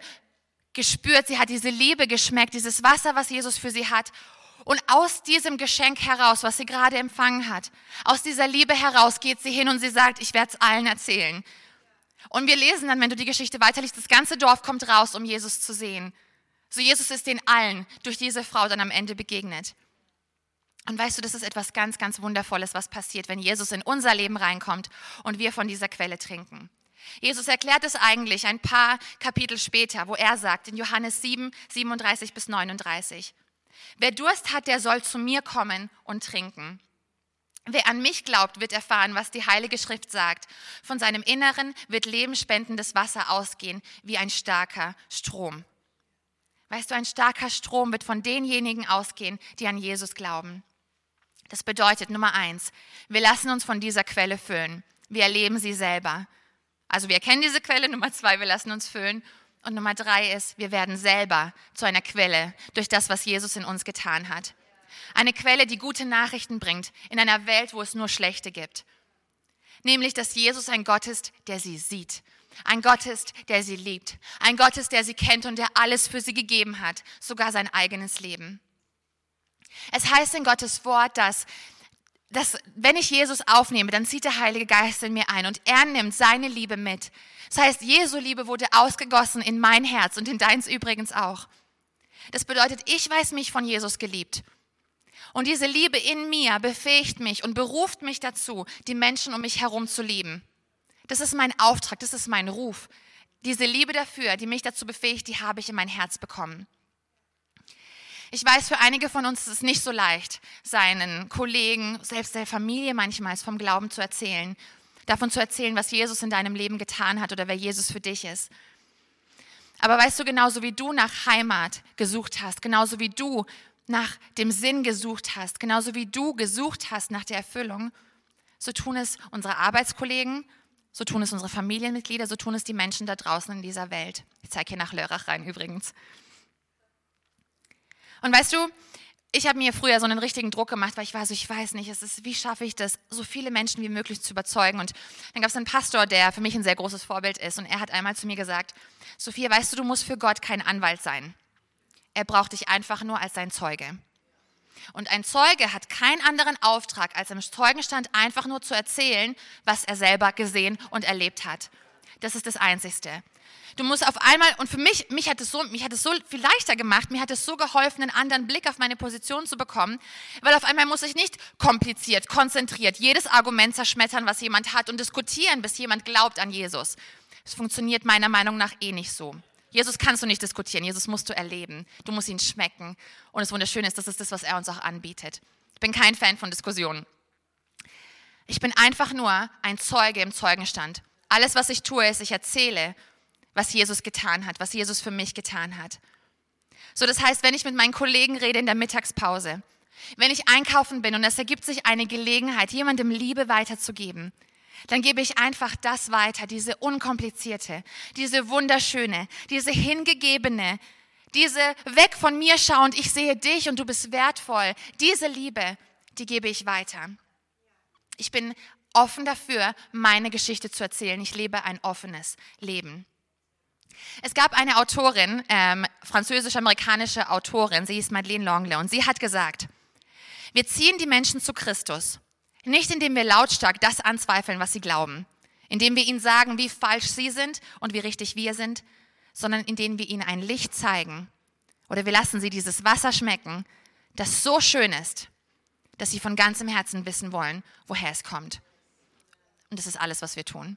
gespürt, sie hat diese Liebe geschmeckt, dieses Wasser, was Jesus für sie hat. Und aus diesem Geschenk heraus, was sie gerade empfangen hat, aus dieser Liebe heraus geht sie hin und sie sagt, ich werde es allen erzählen. Und wir lesen dann, wenn du die Geschichte weiterliest, das ganze Dorf kommt raus, um Jesus zu sehen. So Jesus ist den allen durch diese Frau dann am Ende begegnet. Und weißt du, das ist etwas ganz, ganz Wundervolles, was passiert, wenn Jesus in unser Leben reinkommt und wir von dieser Quelle trinken. Jesus erklärt es eigentlich ein paar Kapitel später, wo er sagt, in Johannes 7, 37 bis 39, wer Durst hat, der soll zu mir kommen und trinken. Wer an mich glaubt, wird erfahren, was die Heilige Schrift sagt. Von seinem Inneren wird lebensspendendes Wasser ausgehen, wie ein starker Strom. Weißt du, ein starker Strom wird von denjenigen ausgehen, die an Jesus glauben. Das bedeutet Nummer eins, wir lassen uns von dieser Quelle füllen. Wir erleben sie selber. Also wir kennen diese Quelle. Nummer zwei, wir lassen uns füllen. Und Nummer drei ist, wir werden selber zu einer Quelle durch das, was Jesus in uns getan hat. Eine Quelle, die gute Nachrichten bringt in einer Welt, wo es nur schlechte gibt. Nämlich, dass Jesus ein Gott ist, der sie sieht. Ein Gott ist, der sie liebt. Ein Gott ist, der sie kennt und der alles für sie gegeben hat, sogar sein eigenes Leben. Es heißt in Gottes Wort, dass, dass wenn ich Jesus aufnehme, dann zieht der Heilige Geist in mir ein und er nimmt seine Liebe mit. Das heißt, Jesu Liebe wurde ausgegossen in mein Herz und in deins übrigens auch. Das bedeutet, ich weiß mich von Jesus geliebt. Und diese Liebe in mir befähigt mich und beruft mich dazu, die Menschen um mich herum zu lieben. Das ist mein Auftrag, das ist mein Ruf. Diese Liebe dafür, die mich dazu befähigt, die habe ich in mein Herz bekommen. Ich weiß, für einige von uns ist es nicht so leicht, seinen Kollegen, selbst der Familie manchmal vom Glauben zu erzählen, davon zu erzählen, was Jesus in deinem Leben getan hat oder wer Jesus für dich ist. Aber weißt du, genauso wie du nach Heimat gesucht hast, genauso wie du nach dem Sinn gesucht hast, genauso wie du gesucht hast nach der Erfüllung, so tun es unsere Arbeitskollegen, so tun es unsere Familienmitglieder, so tun es die Menschen da draußen in dieser Welt. Ich zeige hier nach Lörrach rein übrigens. Und weißt du, ich habe mir früher so einen richtigen Druck gemacht, weil ich war so, ich weiß nicht, es ist, wie schaffe ich das, so viele Menschen wie möglich zu überzeugen. Und dann gab es einen Pastor, der für mich ein sehr großes Vorbild ist. Und er hat einmal zu mir gesagt, Sophia, weißt du, du musst für Gott kein Anwalt sein. Er braucht dich einfach nur als sein Zeuge. Und ein Zeuge hat keinen anderen Auftrag, als im Zeugenstand einfach nur zu erzählen, was er selber gesehen und erlebt hat. Das ist das Einzigste. Du musst auf einmal, und für mich, mich hat es so, mich hat es so viel leichter gemacht, mir hat es so geholfen, einen anderen Blick auf meine Position zu bekommen, weil auf einmal muss ich nicht kompliziert, konzentriert jedes Argument zerschmettern, was jemand hat und diskutieren, bis jemand glaubt an Jesus. Es funktioniert meiner Meinung nach eh nicht so. Jesus kannst du nicht diskutieren, Jesus musst du erleben. Du musst ihn schmecken. Und das Wunderschöne ist, das ist das, was er uns auch anbietet. Ich bin kein Fan von Diskussionen. Ich bin einfach nur ein Zeuge im Zeugenstand. Alles, was ich tue, ist, ich erzähle, was Jesus getan hat, was Jesus für mich getan hat. So, das heißt, wenn ich mit meinen Kollegen rede in der Mittagspause, wenn ich einkaufen bin und es ergibt sich eine Gelegenheit, jemandem Liebe weiterzugeben, dann gebe ich einfach das weiter, diese unkomplizierte, diese wunderschöne, diese hingegebene, diese weg von mir schauend, ich sehe dich und du bist wertvoll, diese Liebe, die gebe ich weiter. Ich bin offen dafür, meine Geschichte zu erzählen. Ich lebe ein offenes Leben. Es gab eine Autorin, ähm, französisch-amerikanische Autorin, sie ist Madeleine Longley, und sie hat gesagt, wir ziehen die Menschen zu Christus, nicht indem wir lautstark das anzweifeln, was sie glauben, indem wir ihnen sagen, wie falsch sie sind und wie richtig wir sind, sondern indem wir ihnen ein Licht zeigen oder wir lassen sie dieses Wasser schmecken, das so schön ist, dass sie von ganzem Herzen wissen wollen, woher es kommt. Und das ist alles, was wir tun.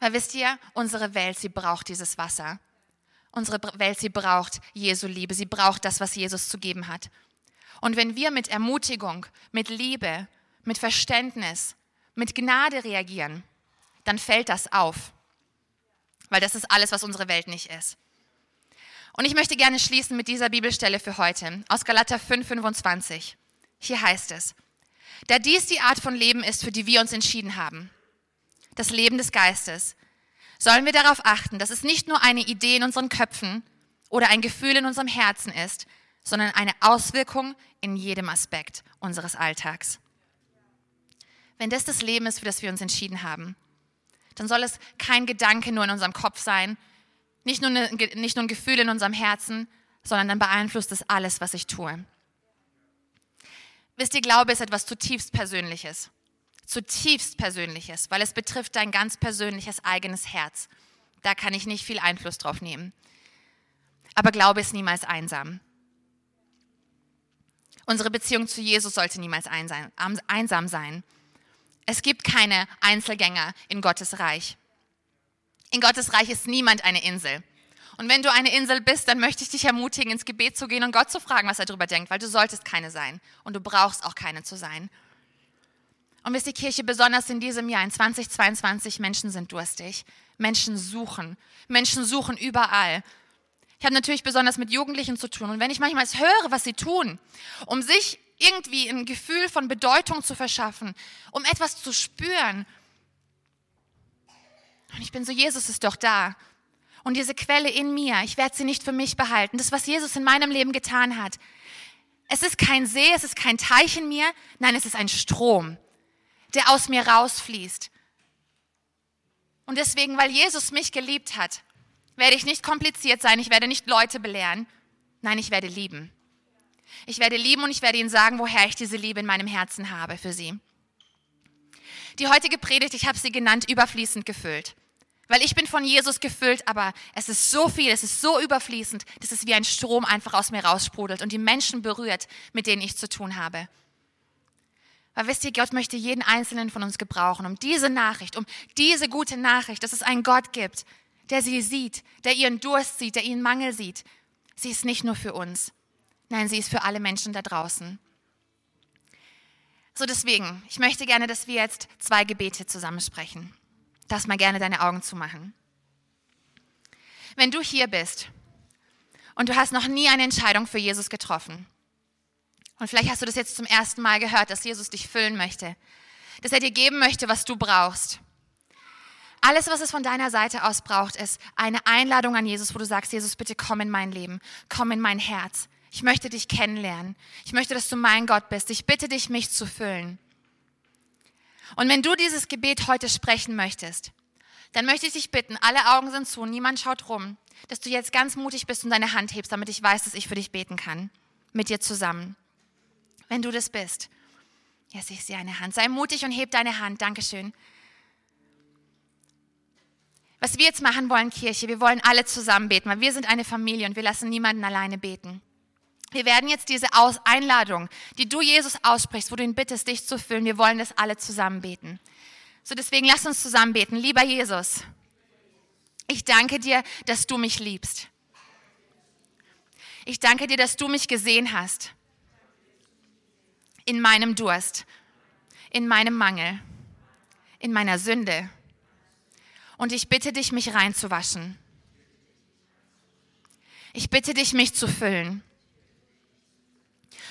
Weil wisst ihr, unsere Welt, sie braucht dieses Wasser. Unsere Welt, sie braucht Jesu Liebe. Sie braucht das, was Jesus zu geben hat. Und wenn wir mit Ermutigung, mit Liebe, mit Verständnis, mit Gnade reagieren, dann fällt das auf. Weil das ist alles, was unsere Welt nicht ist. Und ich möchte gerne schließen mit dieser Bibelstelle für heute aus Galater 5, 25. Hier heißt es, da dies die Art von Leben ist, für die wir uns entschieden haben, das Leben des Geistes, sollen wir darauf achten, dass es nicht nur eine Idee in unseren Köpfen oder ein Gefühl in unserem Herzen ist, sondern eine Auswirkung in jedem Aspekt unseres Alltags. Wenn das das Leben ist, für das wir uns entschieden haben, dann soll es kein Gedanke nur in unserem Kopf sein, nicht nur, eine, nicht nur ein Gefühl in unserem Herzen, sondern dann beeinflusst es alles, was ich tue. Wisst ihr, Glaube ist etwas zutiefst Persönliches zutiefst Persönliches, weil es betrifft dein ganz persönliches eigenes Herz. Da kann ich nicht viel Einfluss drauf nehmen. Aber Glaube ist niemals einsam. Unsere Beziehung zu Jesus sollte niemals einsam sein. Es gibt keine Einzelgänger in Gottes Reich. In Gottes Reich ist niemand eine Insel. Und wenn du eine Insel bist, dann möchte ich dich ermutigen, ins Gebet zu gehen und Gott zu fragen, was er darüber denkt, weil du solltest keine sein und du brauchst auch keine zu sein. Und wisst ihr, Kirche, besonders in diesem Jahr, in 2022, Menschen sind durstig. Menschen suchen. Menschen suchen überall. Ich habe natürlich besonders mit Jugendlichen zu tun. Und wenn ich manchmal höre, was sie tun, um sich irgendwie ein Gefühl von Bedeutung zu verschaffen, um etwas zu spüren. Und ich bin so, Jesus ist doch da. Und diese Quelle in mir, ich werde sie nicht für mich behalten. Das, was Jesus in meinem Leben getan hat. Es ist kein See, es ist kein Teich in mir, nein, es ist ein Strom der aus mir rausfließt. Und deswegen, weil Jesus mich geliebt hat, werde ich nicht kompliziert sein, ich werde nicht Leute belehren. Nein, ich werde lieben. Ich werde lieben und ich werde ihnen sagen, woher ich diese Liebe in meinem Herzen habe für sie. Die heutige Predigt, ich habe sie genannt, überfließend gefüllt. Weil ich bin von Jesus gefüllt, aber es ist so viel, es ist so überfließend, dass es wie ein Strom einfach aus mir raussprudelt und die Menschen berührt, mit denen ich zu tun habe. Weil wisst ihr, Gott möchte jeden einzelnen von uns gebrauchen, um diese Nachricht, um diese gute Nachricht, dass es einen Gott gibt, der sie sieht, der ihren Durst sieht, der ihren Mangel sieht. Sie ist nicht nur für uns. Nein, sie ist für alle Menschen da draußen. So deswegen, ich möchte gerne, dass wir jetzt zwei Gebete zusammensprechen. Lass mal gerne deine Augen zumachen. Wenn du hier bist und du hast noch nie eine Entscheidung für Jesus getroffen, und vielleicht hast du das jetzt zum ersten Mal gehört, dass Jesus dich füllen möchte, dass er dir geben möchte, was du brauchst. Alles, was es von deiner Seite aus braucht, ist eine Einladung an Jesus, wo du sagst, Jesus, bitte komm in mein Leben, komm in mein Herz. Ich möchte dich kennenlernen. Ich möchte, dass du mein Gott bist. Ich bitte dich, mich zu füllen. Und wenn du dieses Gebet heute sprechen möchtest, dann möchte ich dich bitten, alle Augen sind zu, niemand schaut rum, dass du jetzt ganz mutig bist und deine Hand hebst, damit ich weiß, dass ich für dich beten kann. Mit dir zusammen wenn du das bist. Jetzt ich sehe eine Hand. Sei mutig und heb deine Hand. Dankeschön. Was wir jetzt machen wollen, Kirche, wir wollen alle zusammen beten, weil wir sind eine Familie und wir lassen niemanden alleine beten. Wir werden jetzt diese Aus Einladung, die du Jesus aussprichst, wo du ihn bittest, dich zu füllen, wir wollen das alle zusammen beten. So deswegen lass uns zusammen beten. Lieber Jesus, ich danke dir, dass du mich liebst. Ich danke dir, dass du mich gesehen hast in meinem Durst, in meinem Mangel, in meiner Sünde. Und ich bitte dich, mich reinzuwaschen. Ich bitte dich, mich zu füllen.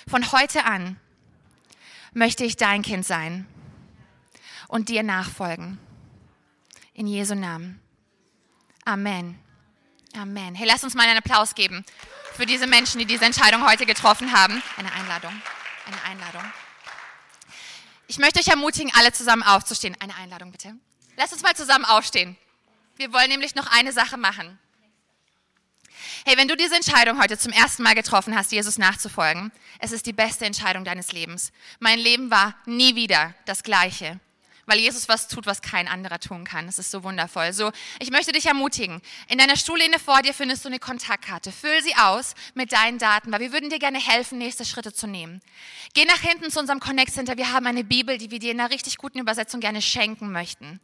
Von heute an möchte ich dein Kind sein und dir nachfolgen. In Jesu Namen. Amen. Amen. Hey, lass uns mal einen Applaus geben für diese Menschen, die diese Entscheidung heute getroffen haben. Eine Einladung. Eine Einladung. Ich möchte euch ermutigen, alle zusammen aufzustehen. Eine Einladung bitte. Lasst uns mal zusammen aufstehen. Wir wollen nämlich noch eine Sache machen. Hey, wenn du diese Entscheidung heute zum ersten Mal getroffen hast, Jesus nachzufolgen, es ist die beste Entscheidung deines Lebens. Mein Leben war nie wieder das gleiche weil Jesus was tut, was kein anderer tun kann. Das ist so wundervoll. So, ich möchte dich ermutigen. In deiner Stuhllehne vor dir findest du eine Kontaktkarte. Füll sie aus mit deinen Daten, weil wir würden dir gerne helfen, nächste Schritte zu nehmen. Geh nach hinten zu unserem Connect Center. Wir haben eine Bibel, die wir dir in einer richtig guten Übersetzung gerne schenken möchten.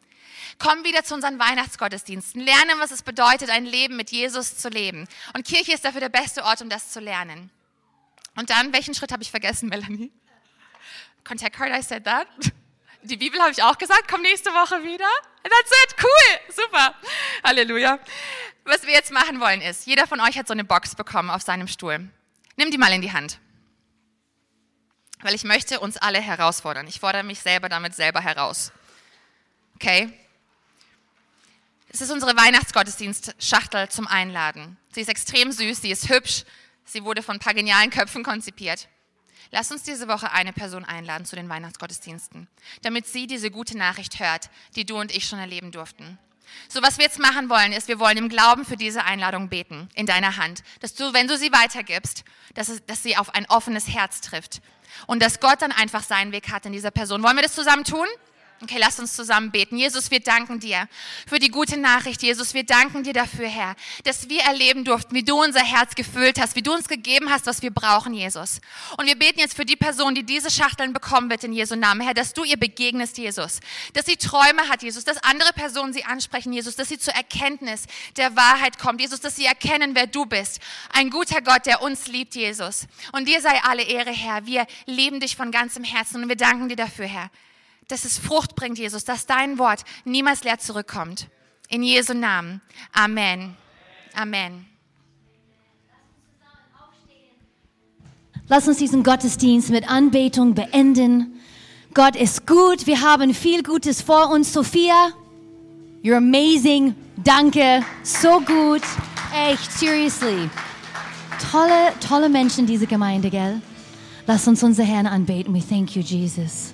Komm wieder zu unseren Weihnachtsgottesdiensten. Lerne, was es bedeutet, ein Leben mit Jesus zu leben. Und Kirche ist dafür der beste Ort, um das zu lernen. Und dann, welchen Schritt habe ich vergessen, Melanie? Contact card, I said that. Die Bibel habe ich auch gesagt, komm nächste Woche wieder. That's it, cool, super. Halleluja. Was wir jetzt machen wollen ist, jeder von euch hat so eine Box bekommen auf seinem Stuhl. Nimm die mal in die Hand. Weil ich möchte uns alle herausfordern. Ich fordere mich selber damit selber heraus. Okay? Es ist unsere Weihnachtsgottesdienstschachtel zum Einladen. Sie ist extrem süß, sie ist hübsch, sie wurde von ein paar genialen Köpfen konzipiert. Lass uns diese Woche eine Person einladen zu den Weihnachtsgottesdiensten, damit sie diese gute Nachricht hört, die du und ich schon erleben durften. So, was wir jetzt machen wollen, ist, wir wollen im Glauben für diese Einladung beten, in deiner Hand, dass du, wenn du sie weitergibst, dass, es, dass sie auf ein offenes Herz trifft und dass Gott dann einfach seinen Weg hat in dieser Person. Wollen wir das zusammen tun? Okay, lass uns zusammen beten. Jesus, wir danken dir für die gute Nachricht. Jesus, wir danken dir dafür, Herr, dass wir erleben durften, wie du unser Herz gefüllt hast, wie du uns gegeben hast, was wir brauchen, Jesus. Und wir beten jetzt für die Person, die diese Schachteln bekommen wird in Jesu Namen, Herr, dass du ihr begegnest, Jesus. Dass sie Träume hat, Jesus. Dass andere Personen sie ansprechen, Jesus. Dass sie zur Erkenntnis der Wahrheit kommt, Jesus. Dass sie erkennen, wer du bist. Ein guter Gott, der uns liebt, Jesus. Und dir sei alle Ehre, Herr. Wir lieben dich von ganzem Herzen und wir danken dir dafür, Herr dass es Frucht bringt, Jesus, dass dein Wort niemals leer zurückkommt. In Jesu Namen. Amen. Amen. Lass uns diesen Gottesdienst mit Anbetung beenden. Gott ist gut. Wir haben viel Gutes vor uns. Sophia, you're amazing. Danke. So gut. Echt, seriously. Tolle, tolle Menschen, diese Gemeinde, gell? Lass uns unser Herrn anbeten. We thank you, Jesus.